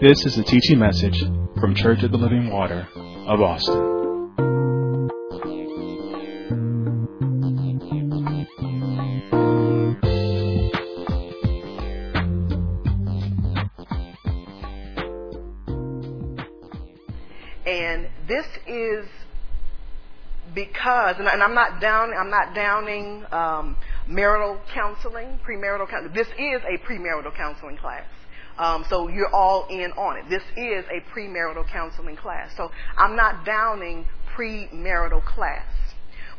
This is a teaching message from Church of the Living Water of Austin. And this is because, and I'm not down, I'm not downing um, marital counseling, premarital counseling. This is a premarital counseling class. Um, so you're all in on it. This is a premarital counseling class. So I'm not downing premarital class.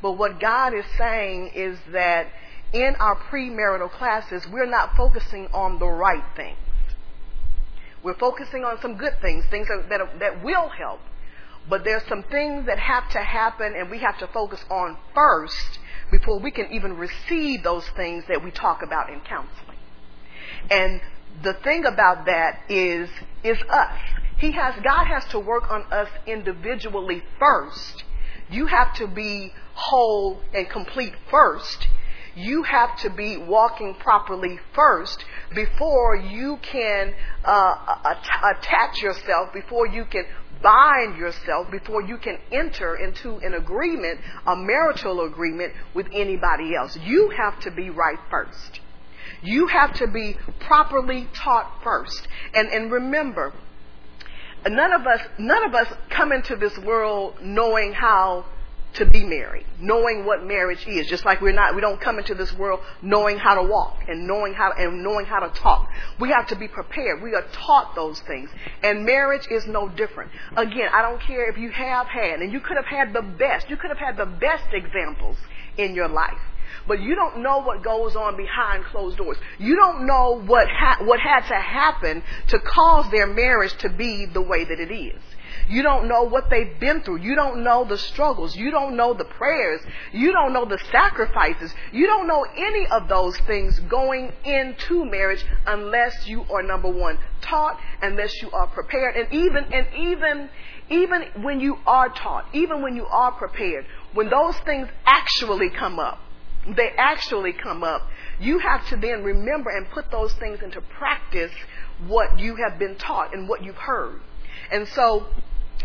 But what God is saying is that in our premarital classes, we're not focusing on the right things. We're focusing on some good things, things that, that, that will help. But there's some things that have to happen and we have to focus on first before we can even receive those things that we talk about in counseling. And the thing about that is, is us. He has, God has to work on us individually first. You have to be whole and complete first. You have to be walking properly first before you can uh, attach yourself, before you can bind yourself, before you can enter into an agreement, a marital agreement with anybody else. You have to be right first. You have to be properly taught first. And, and remember, none of us, none of us come into this world knowing how to be married, knowing what marriage is. Just like we're not, we don't come into this world knowing how to walk and knowing how and knowing how to talk. We have to be prepared. We are taught those things, and marriage is no different. Again, I don't care if you have had, and you could have had the best. You could have had the best examples in your life but you don't know what goes on behind closed doors. You don't know what ha- what had to happen to cause their marriage to be the way that it is. You don't know what they've been through. You don't know the struggles. You don't know the prayers. You don't know the sacrifices. You don't know any of those things going into marriage unless you are number one taught, unless you are prepared. And even and even even when you are taught, even when you are prepared, when those things actually come up, they actually come up, you have to then remember and put those things into practice what you have been taught and what you've heard. And so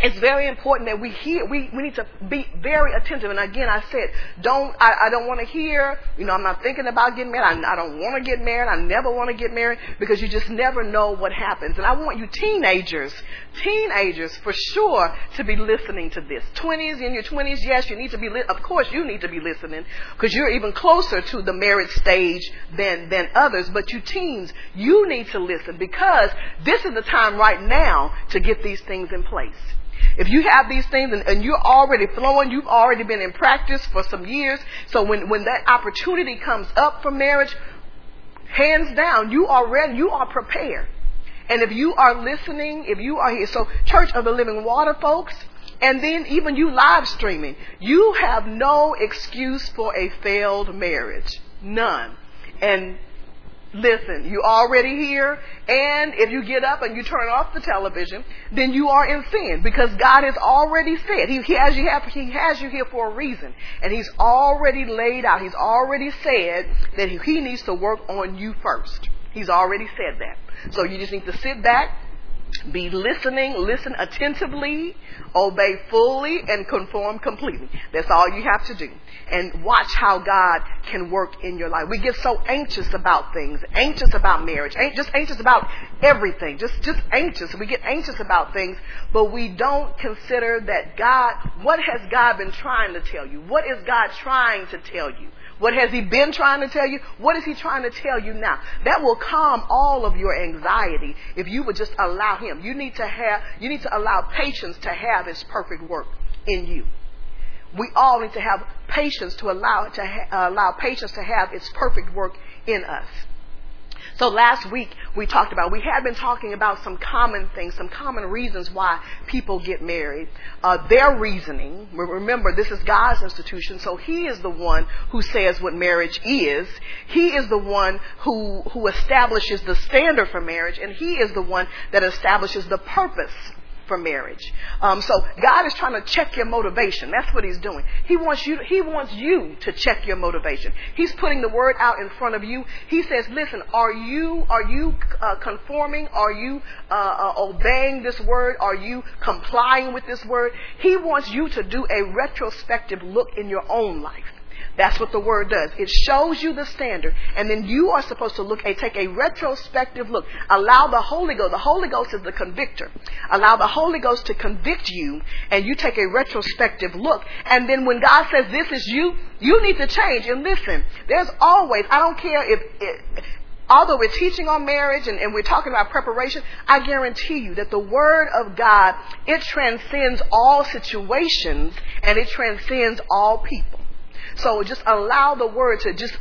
it's very important that we hear we, we need to be very attentive. And again i said don't i, I don't want to hear you know i'm not thinking about getting married. I, I don't want to get married. I never want to get married because you just never know what happens. And i want you teenagers teenagers for sure to be listening to this. 20s in your 20s yes you need to be li- of course you need to be listening because you're even closer to the marriage stage than than others. But you teens you need to listen because this is the time right now to get these things in place if you have these things and, and, you're already flowing, you've already been in practice for some years. So when, when that opportunity comes up for marriage, hands down, you are ready, you are prepared. And if you are listening, if you are here, so Church of the Living Water folks, and then even you live streaming, you have no excuse for a failed marriage. None. And listen, you already here, and if you get up and you turn off the television, then you are in sin because God has already said He, he has you have, He has you here for a reason, and He's already laid out. He's already said that He needs to work on you first. He's already said that. So you just need to sit back, be listening, listen attentively, obey fully, and conform completely. That's all you have to do. And watch how God can work in your life. We get so anxious about things, anxious about marriage, just anxious about everything, just, just anxious. We get anxious about things, but we don't consider that God, what has God been trying to tell you? What is God trying to tell you? What has he been trying to tell you? What is he trying to tell you now? That will calm all of your anxiety if you would just allow him. You need to have, you need to allow patience to have its perfect work in you. We all need to have patience to allow, to ha- allow patience to have its perfect work in us. So last week we talked about, we had been talking about some common things, some common reasons why people get married. Uh, their reasoning, remember this is God's institution, so He is the one who says what marriage is. He is the one who, who establishes the standard for marriage, and He is the one that establishes the purpose for marriage. Um, so God is trying to check your motivation. That's what He's doing. He wants you. He wants you to check your motivation. He's putting the word out in front of you. He says, "Listen, are you are you uh, conforming? Are you uh, uh, obeying this word? Are you complying with this word?" He wants you to do a retrospective look in your own life. That's what the word does. It shows you the standard, and then you are supposed to look and take a retrospective look. Allow the Holy Ghost. The Holy Ghost is the convictor. Allow the Holy Ghost to convict you, and you take a retrospective look. And then when God says this is you, you need to change. And listen, there's always. I don't care if. although we're teaching on marriage and, and, we're talking about preparation, I guarantee you that the Word of God, it transcends all situations and it transcends all people. So just allow the word to just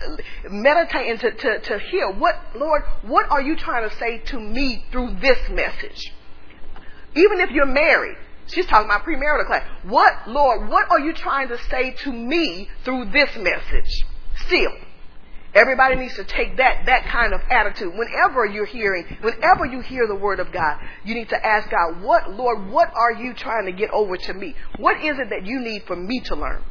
meditate and to, to, to hear what, Lord, what are you trying to say to me through this message? Even if you're married, she's talking about premarital class. What, Lord, what are you trying to say to me through this message? Still. Everybody needs to take that, that kind of attitude. Whenever you're hearing, whenever you hear the word of God, you need to ask God, what, Lord, what are you trying to get over to me? What is it that you need for me to learn?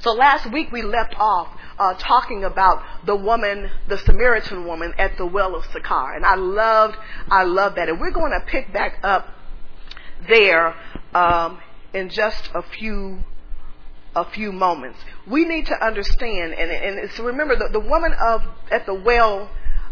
So last week we left off uh, talking about the woman, the Samaritan woman at the well of Sychar, and I loved, I loved that, and we're going to pick back up there um, in just a few a few moments. We need to understand, and, and so remember the, the woman of at the well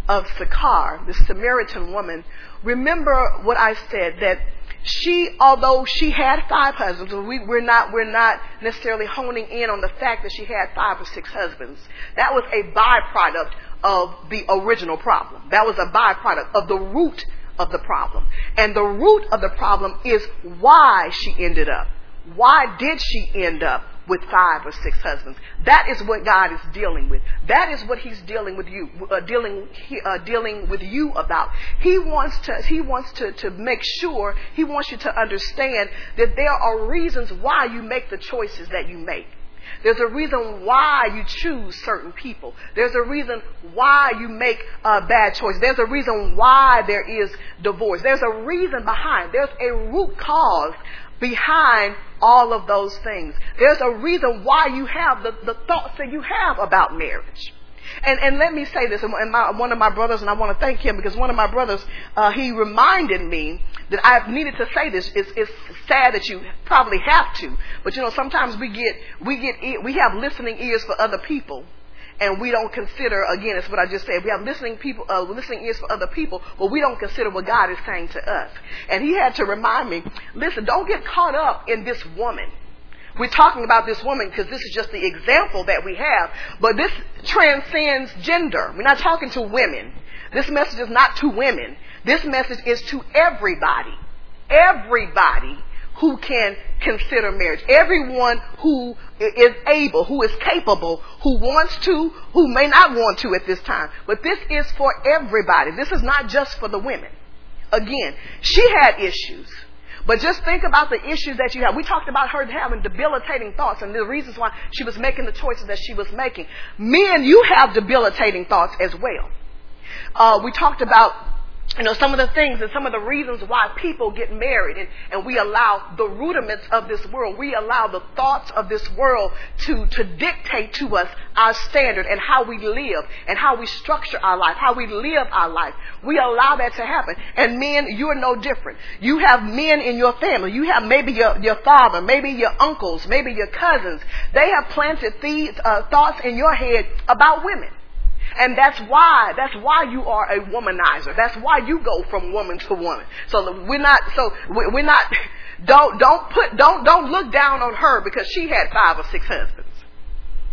of Sychar, the Samaritan woman. Remember what I said that she, although she had five husbands, we, we're not we're not necessarily honing in on the fact that she had five or six husbands. That was a byproduct of the original problem. That was a byproduct of the root of the problem. And the root of the problem is why she ended up. Why did she end up with five or six husbands. That is what God is dealing with. That is what He's dealing with you, uh, dealing uh, dealing with you about. He wants to He wants to to make sure He wants you to understand that there are reasons why you make the choices that you make. There's a reason why you choose certain people. There's a reason why you make uh, bad choices. There's a reason why there is divorce. There's a reason behind. There's a root cause behind all of those things. There's a reason why you have the, the thoughts that you have about marriage. And, and let me say this, and my, one of my brothers, and I want to thank him because one of my brothers, uh, he reminded me that I've needed to say this. It's, it's sad that you probably have to, but you know sometimes we get we get we have listening ears for other people, and we don't consider again it's what I just said we have listening people uh, listening ears for other people but we don't consider what God is saying to us. And he had to remind me listen don't get caught up in this woman. We're talking about this woman because this is just the example that we have but this transcends gender. We're not talking to women. This message is not to women. This message is to everybody. Everybody who can consider marriage. Everyone who is able, who is capable, who wants to, who may not want to at this time. But this is for everybody. This is not just for the women. Again, she had issues. But just think about the issues that you have. We talked about her having debilitating thoughts and the reasons why she was making the choices that she was making. Men, you have debilitating thoughts as well. Uh, we talked about you know, some of the things and some of the reasons why people get married and, and we allow the rudiments of this world, we allow the thoughts of this world to, to dictate to us our standard and how we live and how we structure our life, how we live our life. We allow that to happen. And men, you're no different. You have men in your family. You have maybe your, your father, maybe your uncles, maybe your cousins. They have planted these uh, thoughts in your head about women. And that's why, that's why you are a womanizer. That's why you go from woman to woman. So we're not, so we're not, don't, don't put, don't, don't look down on her because she had five or six husbands.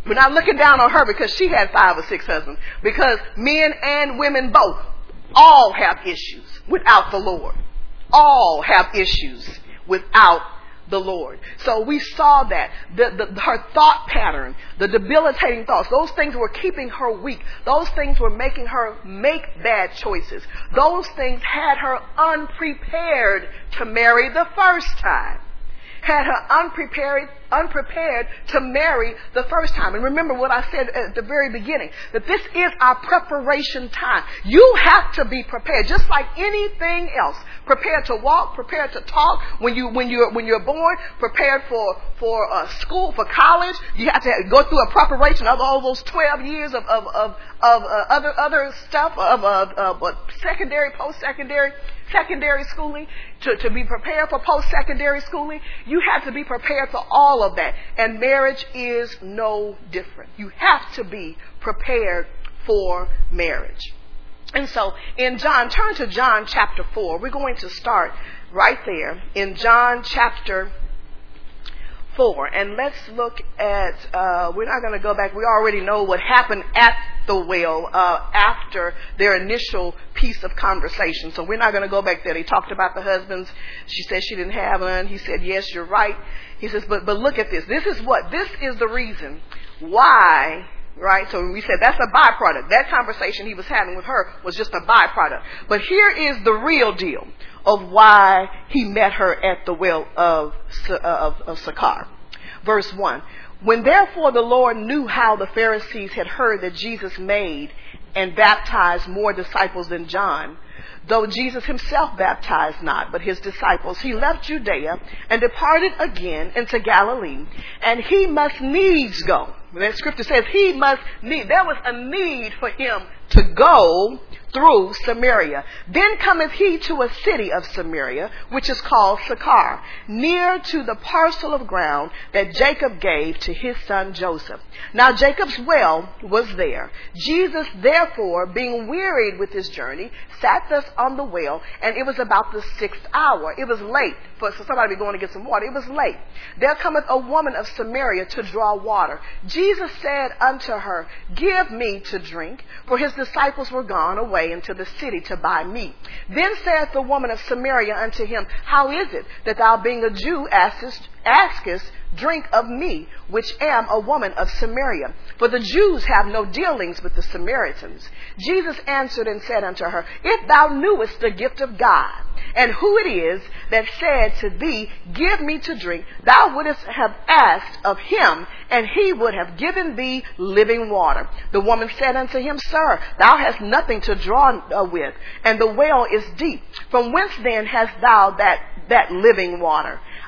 We're not looking down on her because she had five or six husbands. Because men and women both all have issues without the Lord. All have issues without the Lord. So we saw that. The, the, her thought pattern, the debilitating thoughts, those things were keeping her weak. Those things were making her make bad choices. Those things had her unprepared to marry the first time had her unprepared, unprepared to marry the first time. And remember what I said at the very beginning, that this is our preparation time. You have to be prepared, just like anything else. prepared to walk, prepared to talk when you when you're when you're born, prepared for for uh, school, for college. You have to go through a preparation of all those 12 years of of of, of uh, other other stuff of of, of, uh, secondary, post secondary schooling, to, to be prepared for post secondary schooling. You have to be prepared for all of that. And marriage is no different. You have to be prepared for marriage. And so in John, turn to John chapter 4. We're going to start right there in John chapter 4. And let's look at, uh, we're not going to go back. We already know what happened at the well uh, after their initial piece of conversation. So we're not going to go back there. They talked about the husbands. She said she didn't have one. He said, yes, you're right. He says, but, but look at this. This is what, this is the reason why right? So we said that's a byproduct. That conversation he was having with her was just a byproduct. But here is the real deal of why he met her at the well of, uh, of, of Sychar. Verse 1. When therefore the Lord knew how the Pharisees had heard that Jesus made and baptized more disciples than John, though Jesus himself baptized not, but his disciples, he left Judea and departed again into Galilee, and he must needs go. That scripture says he must need, there was a need for him to go through Samaria. Then cometh he to a city of Samaria, which is called Sychar, near to the parcel of ground that Jacob gave to his son Joseph. Now Jacob's well was there. Jesus, therefore, being wearied with his journey, sat thus on the well, and it was about the sixth hour. It was late for somebody be going to get some water. It was late. There cometh a woman of Samaria to draw water. Jesus said unto her, Give me to drink, for his disciples were gone away into the city to buy meat. Then saith the woman of Samaria unto him, How is it that thou being a Jew askest, askest drink of me, which am a woman of Samaria. For the Jews have no dealings with the Samaritans. Jesus answered and said unto her, If thou knewest the gift of God, and who it is that said to thee, Give me to drink, thou wouldst have asked of him, and he would have given thee living water. The woman said unto him, Sir, thou hast nothing to draw uh, with, and the well is deep. From whence then hast thou that, that living water?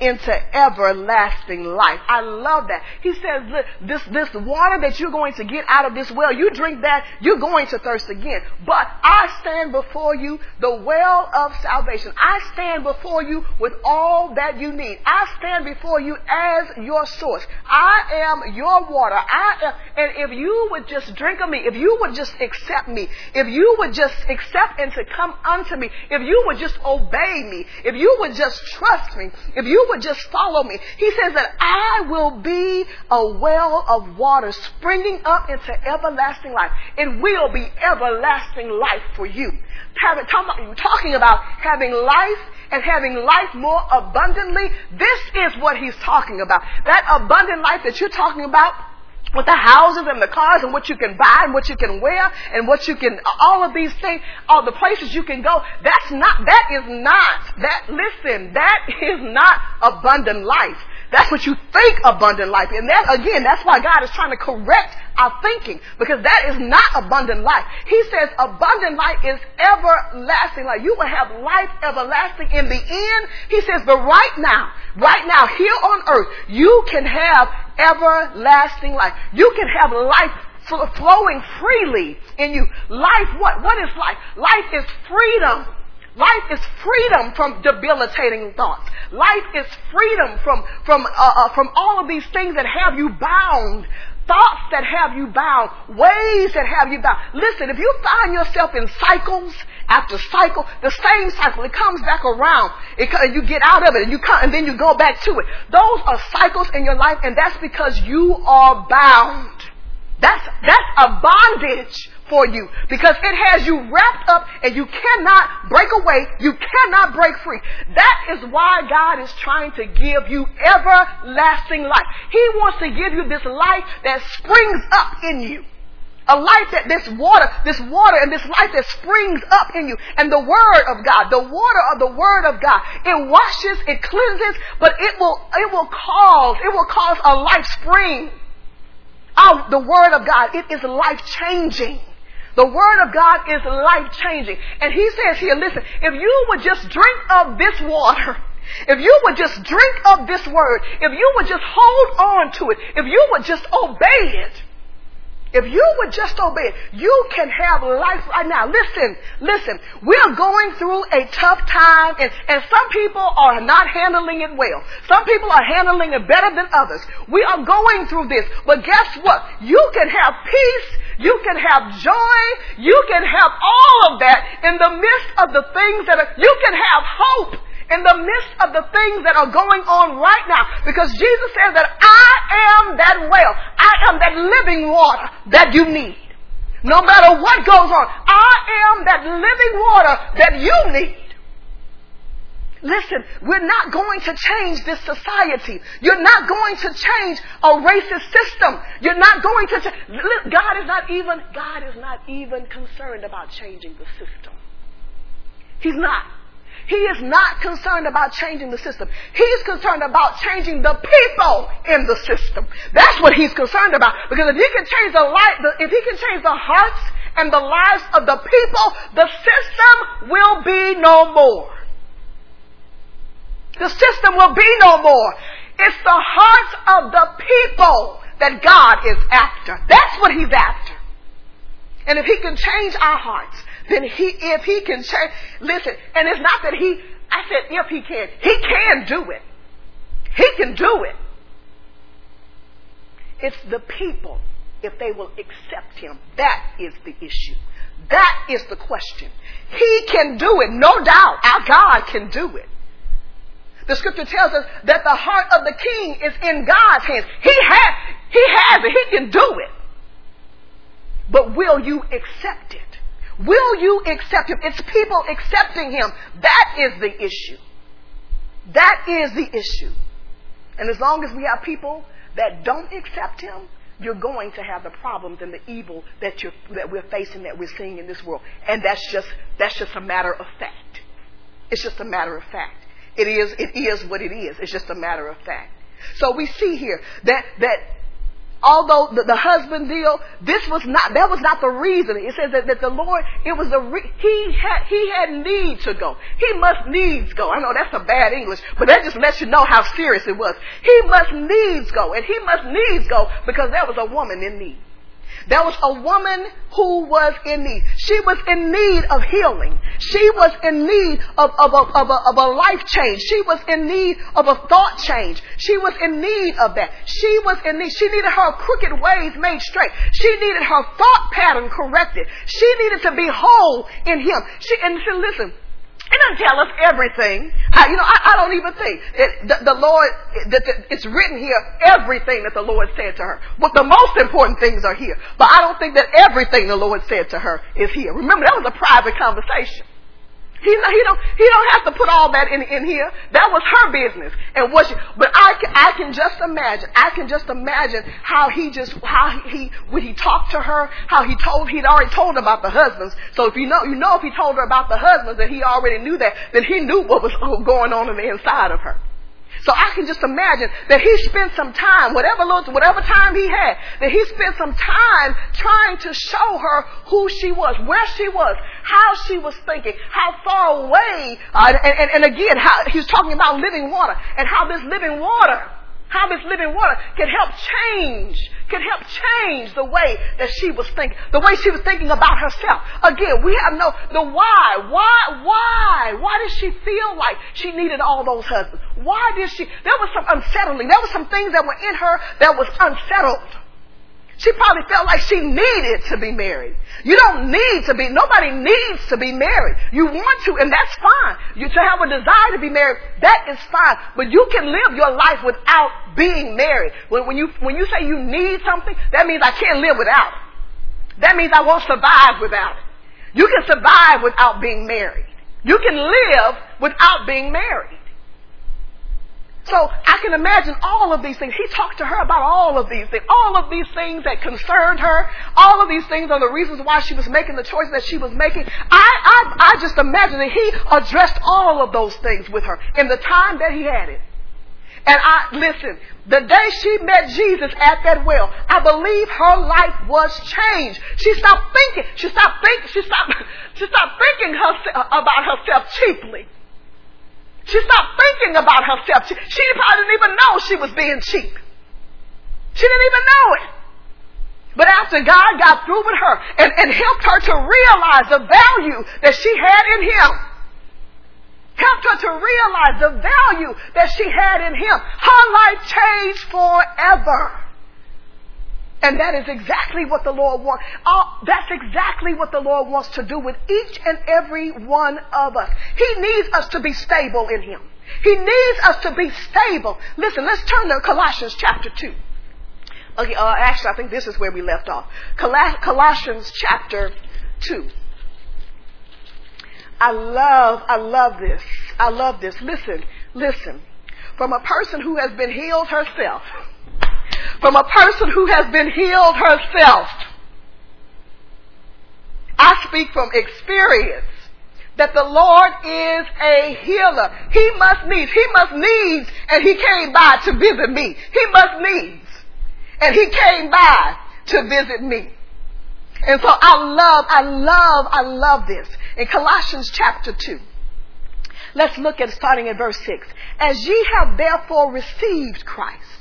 into everlasting life. I love that. He says, Look, this, this water that you're going to get out of this well, you drink that, you're going to thirst again. But I stand before you, the well of salvation. I stand before you with all that you need. I stand before you as your source. I am your water. I am, and if you would just drink of me, if you would just accept me, if you would just accept and to come unto me, if you would just obey me, if you would just trust me, if you would just follow me. He says that I will be a well of water springing up into everlasting life. It will be everlasting life for you. Having, talking about having life and having life more abundantly. This is what he's talking about. That abundant life that you're talking about with the houses and the cars and what you can buy and what you can wear and what you can, all of these things, all the places you can go, that's not, that is not, that, listen, that is not abundant life. That's what you think abundant life. And that, again, that's why God is trying to correct our thinking because that is not abundant life. He says abundant life is everlasting life. You will have life everlasting in the end. He says, but right now, right now, here on earth, you can have everlasting life. You can have life flowing freely in you. Life, what? What is life? Life is freedom Life is freedom from debilitating thoughts. Life is freedom from, from, uh, uh, from all of these things that have you bound. Thoughts that have you bound, ways that have you bound. Listen, if you find yourself in cycles after cycle, the same cycle, it comes back around. It, you get out of it and you come, and then you go back to it. Those are cycles in your life and that's because you are bound. That's, that's a bondage for you because it has you wrapped up and you cannot break away. You cannot break free. That is why God is trying to give you everlasting life. He wants to give you this life that springs up in you. A life that this water, this water and this life that springs up in you. And the word of God, the water of the word of God, it washes, it cleanses, but it will, it will cause, it will cause a life spring out the word of God. It is life changing. The word of God is life changing. And he says here, listen, if you would just drink of this water, if you would just drink of this word, if you would just hold on to it, if you would just obey it, if you would just obey you can have life right now. Listen, listen, we're going through a tough time and, and some people are not handling it well. Some people are handling it better than others. We are going through this. But guess what? You can have peace. You can have joy. You can have all of that in the midst of the things that are, you can have hope in the midst of the things that are going on right now. Because Jesus says that I am that well. I am that living water that you need. No matter what goes on, I am that living water that you need. Listen, we're not going to change this society. You're not going to change a racist system. You're not going to change. God is not even, God is not even concerned about changing the system. He's not. He is not concerned about changing the system. He's concerned about changing the people in the system. That's what he's concerned about. Because if he can change the life, if he can change the hearts and the lives of the people, the system will be no more. The system will be no more. It's the hearts of the people that God is after. That's what he's after. And if he can change our hearts, then he, if he can change, listen, and it's not that he, I said if he can, he can do it. He can do it. It's the people, if they will accept him. That is the issue. That is the question. He can do it, no doubt. Our God can do it. The scripture tells us that the heart of the king is in God's hands. He has, he has it. He can do it. But will you accept it? Will you accept him? It's people accepting him. That is the issue. That is the issue. And as long as we have people that don't accept him, you're going to have the problems and the evil that you're, that we're facing, that we're seeing in this world. And that's just, that's just a matter of fact. It's just a matter of fact. It is, it is what it is. It's just a matter of fact. So we see here that, that although the, the, husband deal, this was not, that was not the reason. It says that, that the Lord, it was the, re, he had, he had need to go. He must needs go. I know that's a bad English, but that just lets you know how serious it was. He must needs go, and he must needs go because there was a woman in need. There was a woman who was in need. She was in need of healing. She was in need of, of, a, of, a, of a life change. She was in need of a thought change. She was in need of that. She was in need. She needed her crooked ways made straight. She needed her thought pattern corrected. She needed to be whole in Him. She, and she, listen, doesn't tell us everything. I, you know, I, I don't even think that the, the Lord, that the, it's written here, everything that the Lord said to her. But the most important things are here. But I don't think that everything the Lord said to her is here. Remember, that was a private conversation. He, he don't he don't have to put all that in, in here. That was her business and what she. But I can, I can just imagine. I can just imagine how he just how he when he talked to her, how he told he'd already told her about the husbands. So if you know you know if he told her about the husbands that he already knew that, then he knew what was going on in the inside of her. So I can just imagine that he spent some time, whatever little, whatever time he had, that he spent some time trying to show her who she was, where she was, how she was thinking, how far away, uh, and, and, and again, how he's talking about living water and how this living water how this living water can help change, can help change the way that she was thinking, the way she was thinking about herself. Again, we have no, the why, why, why, why did she feel like she needed all those husbands? Why did she, there was some unsettling, there were some things that were in her that was unsettled. She probably felt like she needed to be married. You don't need to be, nobody needs to be married. You want to, and that's fine. You to have a desire to be married, that is fine. But you can live your life without being married. When, when you, when you say you need something, that means I can't live without it. That means I won't survive without it. You can survive without being married. You can live without being married. So I can imagine all of these things. He talked to her about all of these things, all of these things that concerned her, all of these things are the reasons why she was making the choices that she was making. I, I, I just imagine that he addressed all of those things with her in the time that he had it. And I, listen, the day she met Jesus at that well, I believe her life was changed. She stopped thinking, she stopped thinking, she stopped, she stopped thinking about herself cheaply. She stopped thinking about herself. She, she probably didn't even know she was being cheap. She didn't even know it. But after God got through with her and, and helped her to realize the value that she had in Him, helped her to realize the value that she had in Him, her life changed forever. And that is exactly what the Lord wants. That's exactly what the Lord wants to do with each and every one of us. He needs us to be stable in Him. He needs us to be stable. Listen, let's turn to Colossians chapter 2. Okay, uh, actually, I think this is where we left off. Colossians chapter 2. I love, I love this. I love this. Listen, listen. From a person who has been healed herself, from a person who has been healed herself, I speak from experience that the Lord is a healer. He must needs, he must needs, and he came by to visit me. He must needs, and he came by to visit me. And so I love, I love, I love this. In Colossians chapter 2, let's look at starting at verse 6. As ye have therefore received Christ,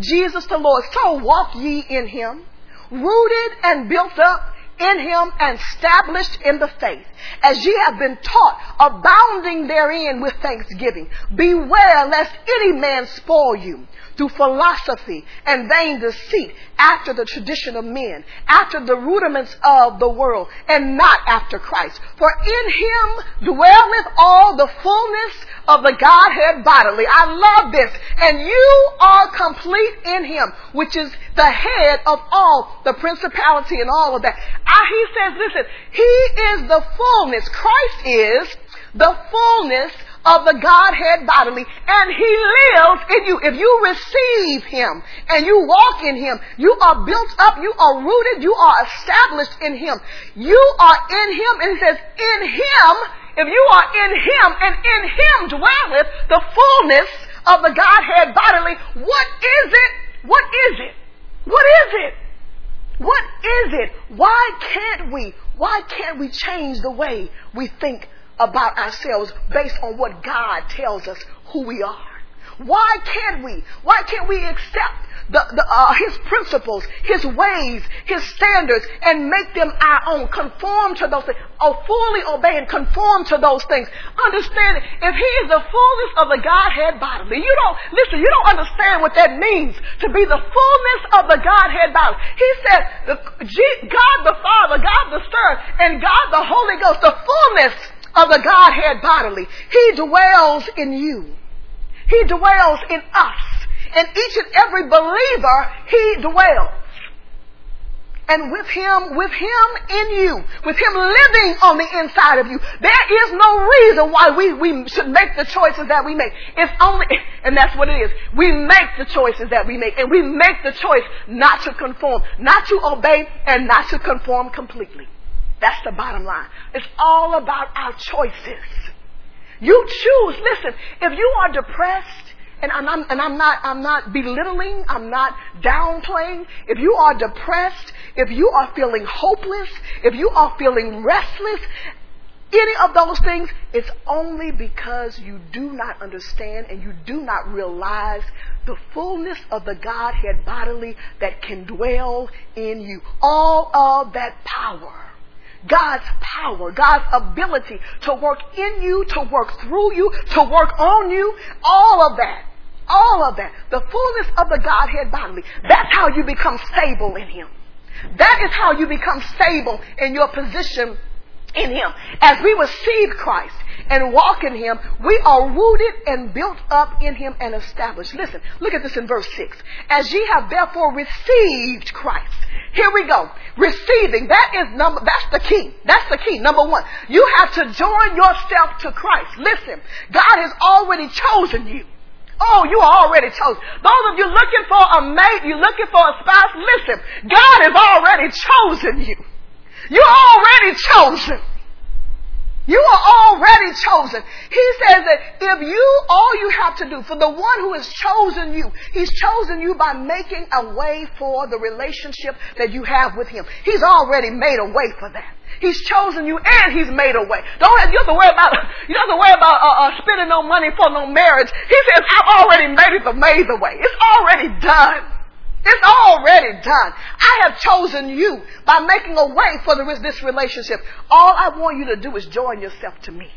Jesus the Lord, so walk ye in him, rooted and built up in him and established in the faith, as ye have been taught, abounding therein with thanksgiving. Beware lest any man spoil you through philosophy and vain deceit, after the tradition of men, after the rudiments of the world, and not after Christ. For in him dwelleth all the fullness of the Godhead bodily. I love this. And you are complete in him, which is the head of all the principality and all of that. I, he says, listen, he is the fullness. Christ is the fullness of the Godhead bodily, and He lives in you. If you receive Him and you walk in Him, you are built up, you are rooted, you are established in Him. You are in Him, and He says, in Him, if you are in Him and in Him dwelleth the fullness of the Godhead bodily, what is it? What is it? What is it? What is it? Why can't we? Why can't we change the way we think about ourselves based on what God tells us who we are. Why can't we? Why can't we accept the, the, uh, His principles, His ways, His standards, and make them our own? Conform to those things, or fully obey and conform to those things. Understand if He is the fullness of the Godhead bodily, you don't listen. You don't understand what that means to be the fullness of the Godhead bodily. He said, the, God the Father, God the Son, and God the Holy Ghost, the fullness of the Godhead bodily. He dwells in you. He dwells in us. And each and every believer, He dwells. And with Him, with Him in you, with Him living on the inside of you, there is no reason why we, we should make the choices that we make. It's only, and that's what it is. We make the choices that we make, and we make the choice not to conform, not to obey, and not to conform completely. That's the bottom line. It's all about our choices. You choose. Listen, if you are depressed, and I'm, I'm, and I'm not, I'm not belittling, I'm not downplaying. If you are depressed, if you are feeling hopeless, if you are feeling restless, any of those things, it's only because you do not understand and you do not realize the fullness of the Godhead bodily that can dwell in you. All of that power God's power, God's ability to work in you, to work through you, to work on you, all of that. All of that. The fullness of the Godhead bodily. That's how you become stable in Him. That is how you become stable in your position in Him. As we receive Christ and walk in Him, we are rooted and built up in Him and established. Listen, look at this in verse 6. As ye have therefore received Christ. Here we go. Receiving. That is number, that's the key. That's the key. Number one. You have to join yourself to Christ. Listen, God has already chosen you. Oh, you are already chosen. Those of you looking for a mate, you looking for a spouse, listen, God has already chosen you. You're already chosen. You are already chosen. He says that if you, all you have to do, for the one who has chosen you, He's chosen you by making a way for the relationship that you have with Him. He's already made a way for that. He's chosen you and He's made a way. Don't have, you have to worry about, you don't have to worry about uh, uh, spending no money for no marriage. He says, I've already made it the, made the way. It's already done. It's already done. I have chosen you by making a way for the, this relationship. All I want you to do is join yourself to me.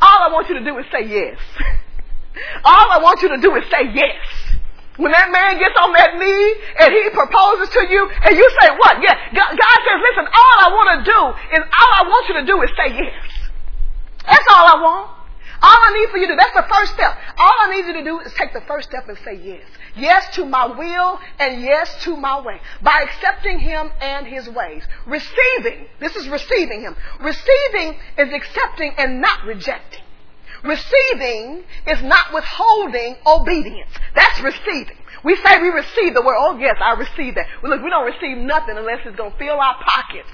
All I want you to do is say yes. All I want you to do is say yes. When that man gets on that knee and he proposes to you and you say what? Yeah. God says, listen, all I want to do is, all I want you to do is say yes. That's all I want. All I need for you to do, that's the first step. All I need you to do is take the first step and say yes. Yes to my will and yes to my way. By accepting Him and His ways. Receiving, this is receiving Him. Receiving is accepting and not rejecting. Receiving is not withholding obedience. That's receiving. We say we receive the word, oh yes, I receive that. Well, look, we don't receive nothing unless it's going to fill our pockets.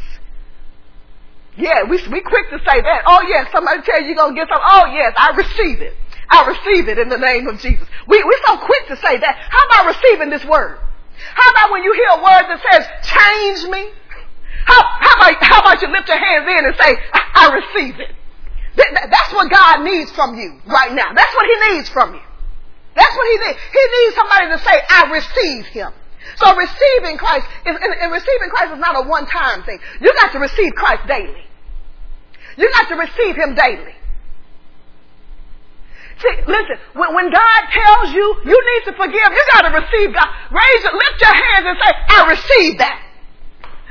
Yeah, we, we quick to say that. Oh yes, somebody tell you you're going to get something. Oh yes, I receive it. I receive it in the name of Jesus. We, we're so quick to say that. How about receiving this word? How about when you hear a word that says, change me? How, how, about, how about you lift your hands in and say, I, I receive it? That, that, that's what God needs from you right now. That's what He needs from you. That's what He needs. He needs somebody to say, I receive Him. So receiving Christ, is, and, and receiving Christ is not a one-time thing. You got to receive Christ daily. You got to receive Him daily. See, listen, when, when God tells you you need to forgive, you got to receive God. Raise lift your hands and say, I receive that.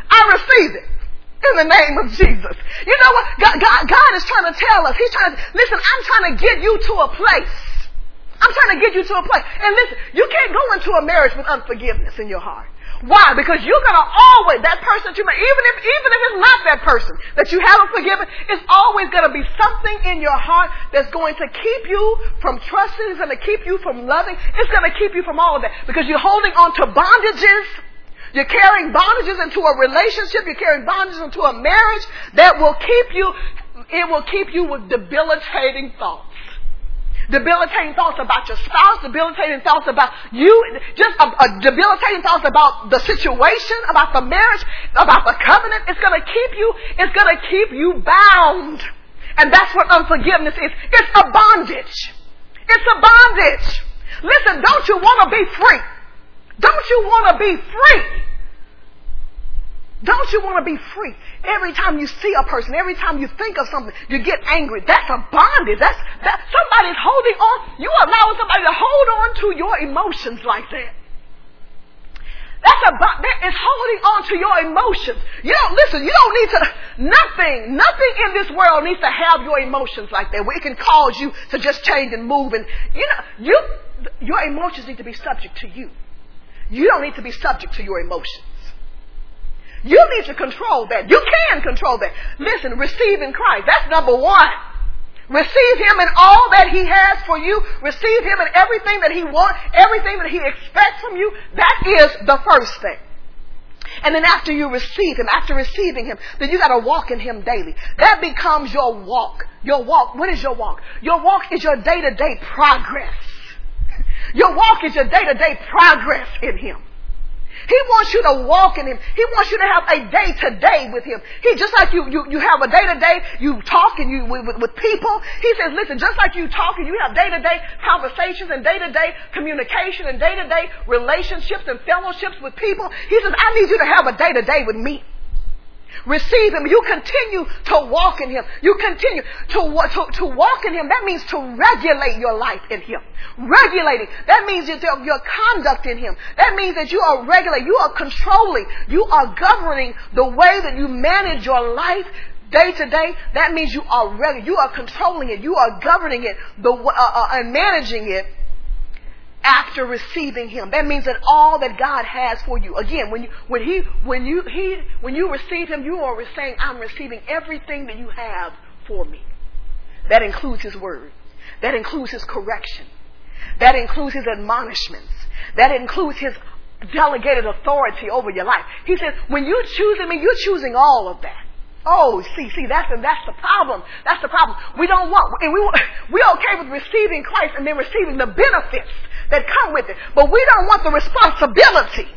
I receive it. In the name of Jesus. You know what? God, God, God is trying to tell us. He's trying to, listen, I'm trying to get you to a place. I'm trying to get you to a place. And listen, you can't go into a marriage with unforgiveness in your heart. Why? Because you're gonna always, that person that you may, even if, even if it's not that person that you haven't forgiven, it's always gonna be something in your heart that's going to keep you from trusting, it's gonna keep you from loving, it's gonna keep you from all of that. Because you're holding on to bondages, you're carrying bondages into a relationship, you're carrying bondages into a marriage that will keep you, it will keep you with debilitating thoughts debilitating thoughts about your spouse, debilitating thoughts about you, just a, a debilitating thoughts about the situation, about the marriage, about the covenant. It's going to keep you, it's going to keep you bound. And that's what unforgiveness is. It's a bondage. It's a bondage. Listen, don't you want to be free? Don't you want to be free? Don't you want to be free? Every time you see a person, every time you think of something, you get angry. That's a bondage. That's that somebody's holding on. You allow somebody to hold on to your emotions like that. That's a that is holding on to your emotions. You don't listen. You don't need to. Nothing, nothing in this world needs to have your emotions like that, where it can cause you to just change and move. And you know, you your emotions need to be subject to you. You don't need to be subject to your emotions. You need to control that. You can control that. Listen, receiving Christ. That's number one. Receive Him in all that He has for you. Receive Him in everything that He wants, everything that He expects from you. That is the first thing. And then after you receive Him, after receiving Him, then you gotta walk in Him daily. That becomes your walk. Your walk. What is your walk? Your walk is your day to day progress. Your walk is your day to day progress in Him. He wants you to walk in Him. He wants you to have a day to day with Him. He just like you, you, you have a day to day, you talk and you with, with, with, people. He says, listen, just like you talk and you have day to day conversations and day to day communication and day to day relationships and fellowships with people. He says, I need you to have a day to day with me. Receive Him. You continue to walk in Him. You continue to, to, to walk in Him. That means to regulate your life in Him. Regulating. That means your, your conduct in Him. That means that you are regulating. You are controlling. You are governing the way that you manage your life day to day, that means you are ready. You are controlling it. You are governing it the, uh, uh, and managing it after receiving him. That means that all that God has for you. Again, when you when he when you he when you receive him, you are saying, I'm receiving everything that you have for me. That includes his word. That includes his correction. That includes his admonishments. That includes his delegated authority over your life. He says, when you're choosing me, you're choosing all of that. Oh, see, see, that's the, that's the problem. That's the problem. We don't want, and we, we're okay with receiving Christ and then receiving the benefits that come with it. But we don't want the responsibility.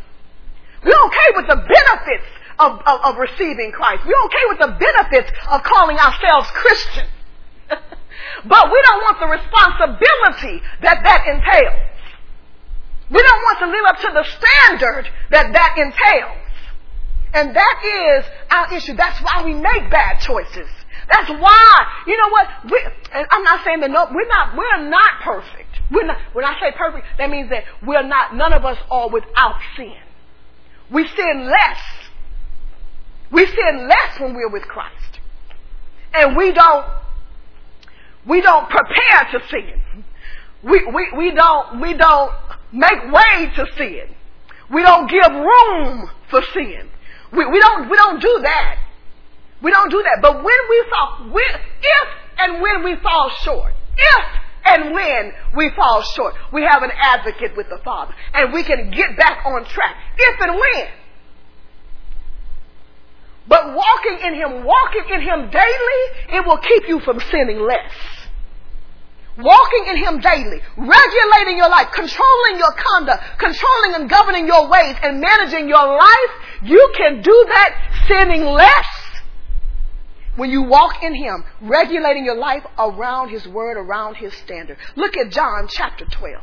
We're okay with the benefits of, of, of receiving Christ. We're okay with the benefits of calling ourselves Christian. but we don't want the responsibility that that entails. We don't want to live up to the standard that that entails. And that is our issue. That's why we make bad choices. That's why, you know what? We, I'm not saying that no, we're not, we're not perfect. We're not, when I say perfect, that means that we're not, none of us are without sin. We sin less. We sin less when we're with Christ. And we don't, we don't prepare to sin. We, we, we don't, we don't make way to sin. We don't give room for sin. We, we don't, we don't do that. We don't do that. But when we fall, when, if and when we fall short, if and when we fall short, we have an advocate with the Father. And we can get back on track. If and when. But walking in Him, walking in Him daily, it will keep you from sinning less. Walking in Him daily, regulating your life, controlling your conduct, controlling and governing your ways, and managing your life, you can do that sinning less when you walk in Him, regulating your life around His Word, around His standard. Look at John chapter 12.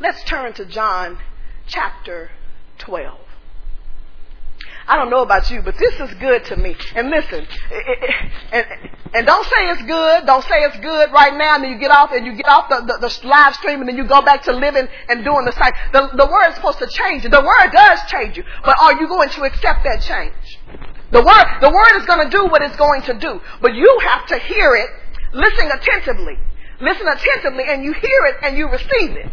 Let's turn to John chapter 12. I don't know about you, but this is good to me. And listen, and, and don't say it's good. Don't say it's good right now. And then you get off and you get off the, the, the live stream and then you go back to living and doing the same. The, the word is supposed to change you. The word does change you. But are you going to accept that change? The word, the word is going to do what it's going to do. But you have to hear it, listen attentively. Listen attentively and you hear it and you receive it.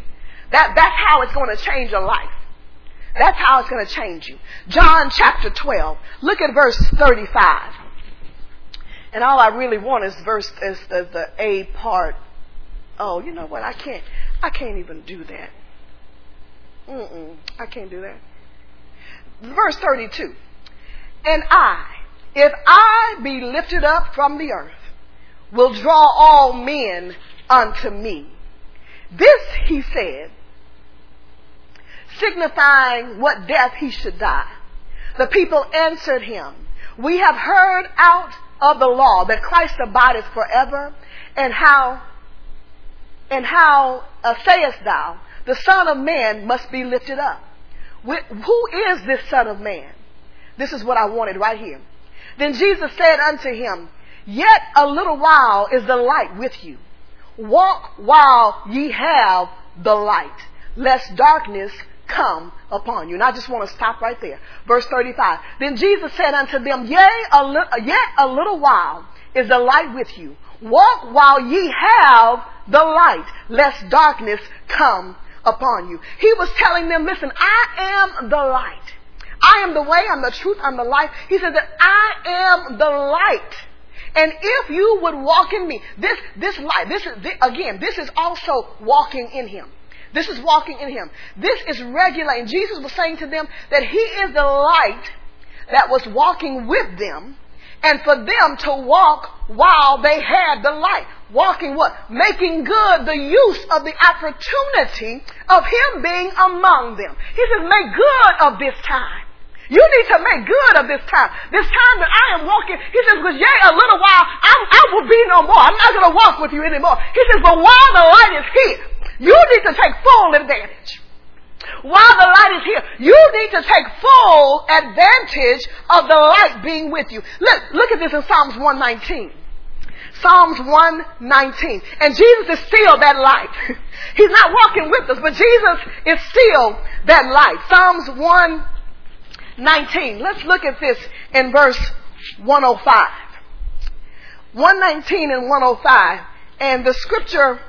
That, that's how it's going to change your life. That's how it's going to change you. John chapter 12. Look at verse 35. And all I really want is verse is the, the A part. Oh, you know what? I can't. I can't even do that. Mm-mm, I can't do that. Verse 32. And I, if I be lifted up from the earth, will draw all men unto me. This he said, signifying what death he should die. The people answered him, We have heard out of the law that Christ abideth forever, and how and how uh, sayest thou, the Son of Man must be lifted up? Who is this Son of Man? This is what I wanted right here. Then Jesus said unto him, Yet a little while is the light with you. Walk while ye have the light, lest darkness come upon you. And I just want to stop right there. Verse 35. Then Jesus said unto them, Yea, a li- yet a little while is the light with you. Walk while ye have the light, lest darkness come upon you. He was telling them, listen, I am the light. I am the way, I'm the truth, I'm the life. He said that I am the light. And if you would walk in me, this, this light, this is, this, again, this is also walking in him. This is walking in him. This is regulating. Jesus was saying to them that he is the light that was walking with them and for them to walk while they had the light. Walking what? Making good the use of the opportunity of him being among them. He says, make good of this time. You need to make good of this time. This time that I am walking, he says, because yea, a little while, I'm, I will be no more. I'm not going to walk with you anymore. He says, but while the light is here, you need to take full advantage. While the light is here, you need to take full advantage of the light being with you. Look, look at this in Psalms 119. Psalms 119. And Jesus is still that light. He's not walking with us, but Jesus is still that light. Psalms 119. Let's look at this in verse 105. 119 and 105. And the scripture,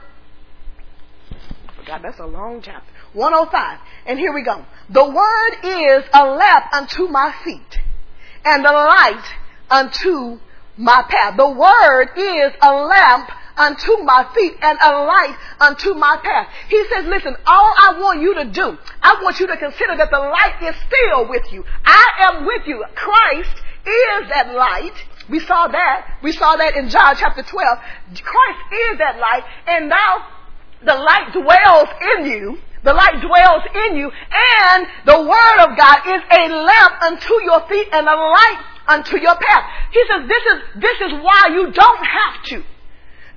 I forgot, that's a long chapter. 105. And here we go. The word is a lamp unto my feet and a light unto my path. The word is a lamp unto my feet and a light unto my path. He says, listen, all I want you to do, I want you to consider that the light is still with you. I am with you. Christ is that light. We saw that. We saw that in John chapter 12. Christ is that light and now the light dwells in you. The light dwells in you and the word of God is a lamp unto your feet and a light unto your path. He says this is, this is why you don't have to.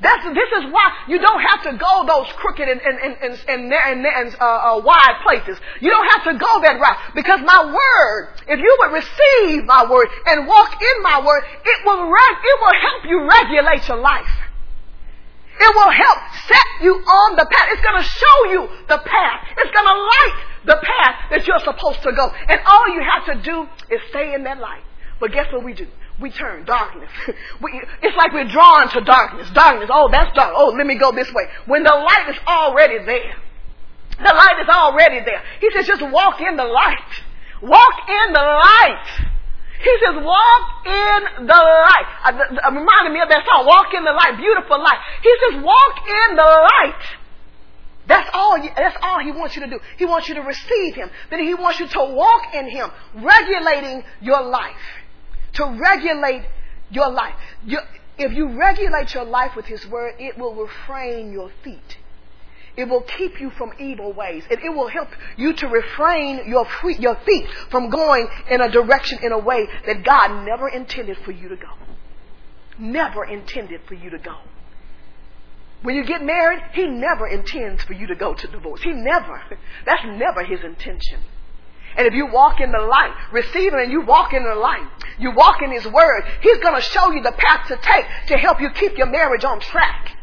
That's, this is why you don't have to go those crooked and, and, and, and, and, and uh, uh, wide places. You don't have to go that route because my word, if you would receive my word and walk in my word, it will, reg- it will help you regulate your life. It will help set you on the path. It's going to show you the path. It's going to light the path that you're supposed to go. And all you have to do is stay in that light. But guess what we do? We turn darkness. we, it's like we're drawn to darkness. Darkness. Oh, that's dark. Oh, let me go this way. When the light is already there. The light is already there. He says just walk in the light. Walk in the light. He says, walk in the light. Uh, uh, reminded me of that song, walk in the light, beautiful light. He says, walk in the light. That's all, that's all he wants you to do. He wants you to receive him. Then he wants you to walk in him, regulating your life. To regulate your life. You, if you regulate your life with his word, it will refrain your feet. It will keep you from evil ways. And it will help you to refrain your feet, your feet from going in a direction, in a way that God never intended for you to go. Never intended for you to go. When you get married, He never intends for you to go to divorce. He never. That's never His intention. And if you walk in the light, receiving and you walk in the light, you walk in His Word, He's going to show you the path to take to help you keep your marriage on track.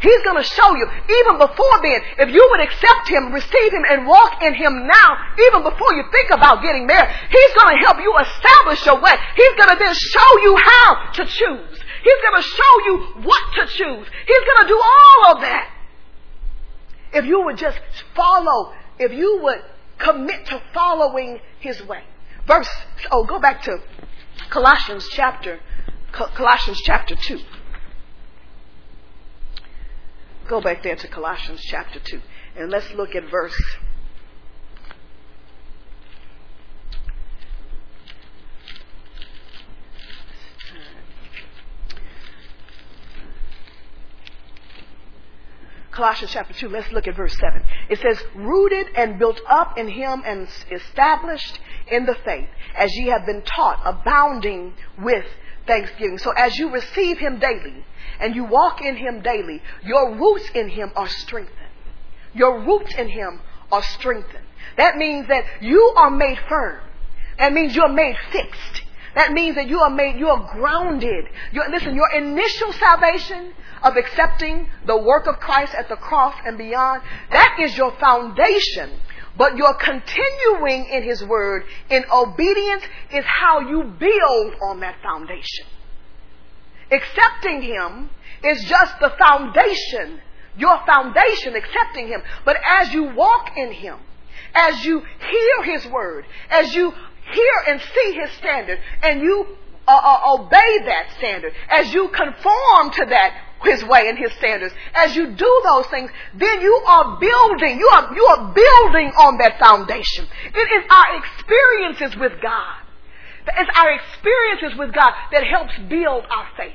He's going to show you, even before then, if you would accept Him, receive Him, and walk in Him now, even before you think about getting married, He's going to help you establish your way. He's going to then show you how to choose. He's going to show you what to choose. He's going to do all of that. If you would just follow, if you would commit to following His way. Verse, oh, go back to Colossians chapter, Colossians chapter 2. Go back there to Colossians chapter 2 and let's look at verse Colossians chapter 2, let's look at verse 7. It says, Rooted and built up in him and established in the faith, as ye have been taught, abounding with thanksgiving. So as you receive him daily, and you walk in Him daily, your roots in Him are strengthened. Your roots in Him are strengthened. That means that you are made firm. That means you're made fixed. That means that you are made, you are grounded. You're, listen, your initial salvation of accepting the work of Christ at the cross and beyond, that is your foundation. But your continuing in His Word in obedience is how you build on that foundation. Accepting Him is just the foundation, your foundation, accepting Him. But as you walk in Him, as you hear His word, as you hear and see His standard, and you uh, uh, obey that standard, as you conform to that his way and his standards. As you do those things, then you are building, you are, you are building on that foundation. It is our experiences with God. It's our experiences with God that helps build our faith.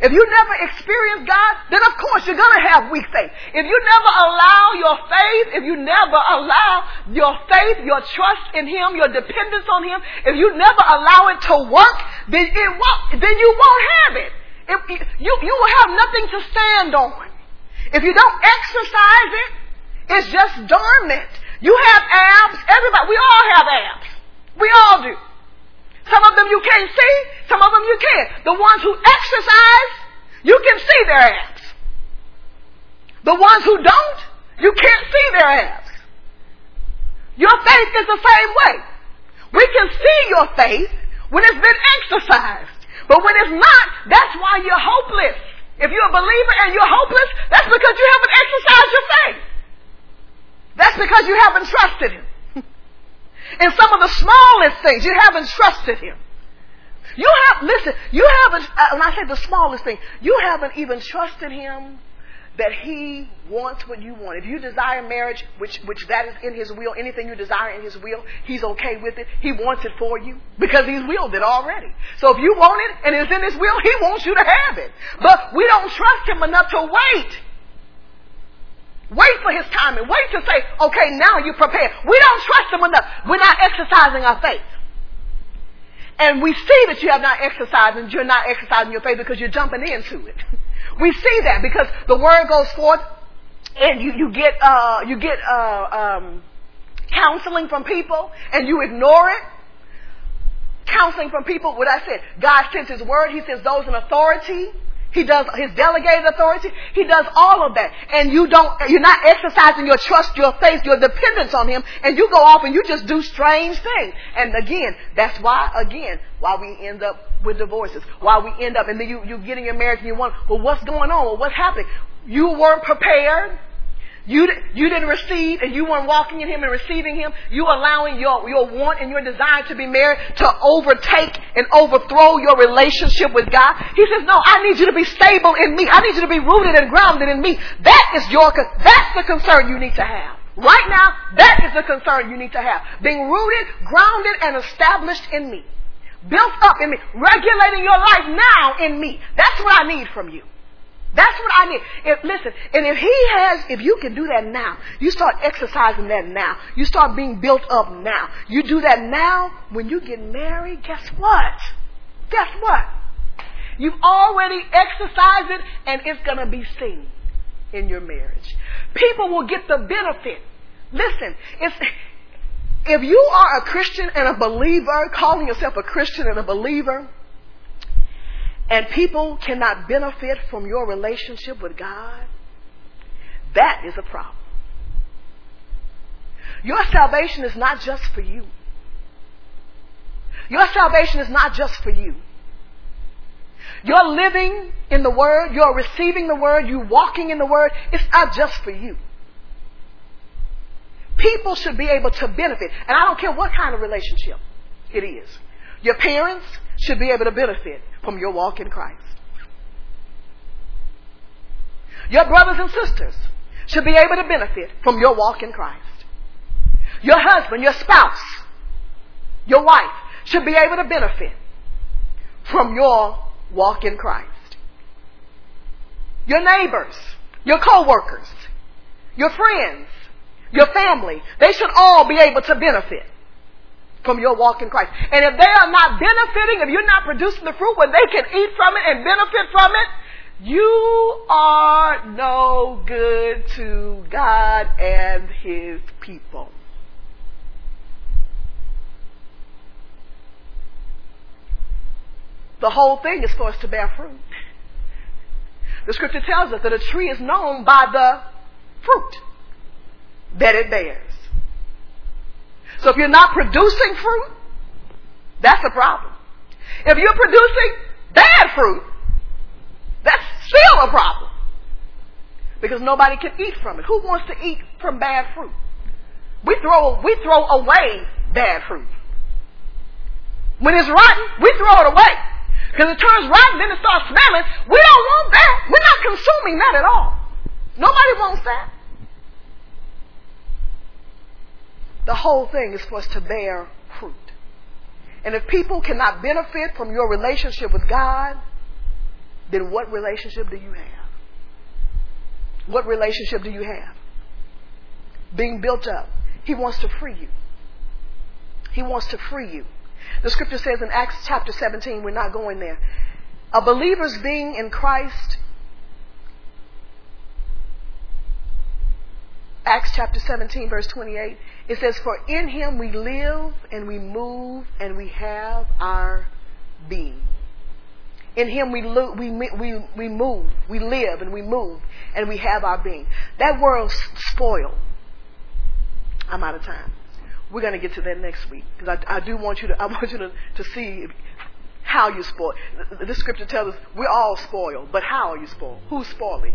If you never experience God, then of course you're going to have weak faith. If you never allow your faith, if you never allow your faith, your trust in Him, your dependence on Him, if you never allow it to work, then it won't, then you won't have it. If, you, you will have nothing to stand on. If you don't exercise it, it's just dormant. You have abs. Everybody, we all have abs. We all do. Some of them you can't see, some of them you can't. The ones who exercise, you can see their abs. The ones who don't, you can't see their abs. Your faith is the same way. We can see your faith when it's been exercised. But when it's not, that's why you're hopeless. If you're a believer and you're hopeless, that's because you haven't exercised your faith. That's because you haven't trusted Him. In some of the smallest things, you haven't trusted Him. You have, listen, you haven't, uh, when I say the smallest thing, you haven't even trusted Him that He wants what you want. If you desire marriage, which, which that is in His will, anything you desire in His will, He's okay with it. He wants it for you because He's willed it already. So if you want it and it's in His will, He wants you to have it. But we don't trust Him enough to wait. Wait for His timing. Wait to say, okay, now you're prepared. We don't trust Him enough. We're not exercising our faith. And we see that you have not exercised and you're not exercising your faith because you're jumping into it. We see that because the word goes forth and you, you get, uh, you get, uh, um, counseling from people and you ignore it. Counseling from people, what I said, God sends His word. He sends those in authority. He does his delegated authority. He does all of that. And you don't, you're not exercising your trust, your faith, your dependence on him. And you go off and you just do strange things. And again, that's why, again, why we end up with divorces. Why we end up, and then you, you get in your marriage and you wonder, well, what's going on? Well, what's happening? You weren't prepared. You, you didn't receive and you weren't walking in Him and receiving Him. You allowing your, your want and your desire to be married to overtake and overthrow your relationship with God. He says, no, I need you to be stable in me. I need you to be rooted and grounded in me. That is your, that's the concern you need to have. Right now, that is the concern you need to have. Being rooted, grounded, and established in me. Built up in me. Regulating your life now in me. That's what I need from you. That's what I need. If, listen, and if he has, if you can do that now, you start exercising that now. You start being built up now. You do that now, when you get married, guess what? Guess what? You've already exercised it and it's going to be seen in your marriage. People will get the benefit. Listen, it's, if you are a Christian and a believer, calling yourself a Christian and a believer, and people cannot benefit from your relationship with God, that is a problem. Your salvation is not just for you. Your salvation is not just for you. You're living in the Word, you're receiving the Word, you're walking in the Word, it's not just for you. People should be able to benefit, and I don't care what kind of relationship it is. Your parents should be able to benefit from your walk in Christ. Your brothers and sisters should be able to benefit from your walk in Christ. Your husband, your spouse, your wife should be able to benefit from your walk in Christ. Your neighbors, your co-workers, your friends, your family, they should all be able to benefit from your walk in Christ. And if they are not benefiting, if you're not producing the fruit where they can eat from it and benefit from it, you are no good to God and His people. The whole thing is for us to bear fruit. The scripture tells us that a tree is known by the fruit that it bears. So if you're not producing fruit, that's a problem. If you're producing bad fruit, that's still a problem. Because nobody can eat from it. Who wants to eat from bad fruit? We throw, we throw away bad fruit. When it's rotten, we throw it away. Because it turns rotten, then it starts smelling. We don't want that. We're not consuming that at all. Nobody wants that. The whole thing is for us to bear fruit. And if people cannot benefit from your relationship with God, then what relationship do you have? What relationship do you have? Being built up. He wants to free you. He wants to free you. The scripture says in Acts chapter 17, we're not going there. A believer's being in Christ Acts chapter 17, verse 28, it says, For in him we live and we move and we have our being. In him we, lo- we, we, we move, we live and we move and we have our being. That word's spoiled. I'm out of time. We're going to get to that next week because I, I do want you to, I want you to, to see how you spoil. The scripture tells us we're all spoiled, but how are you spoiled? Who's spoiling?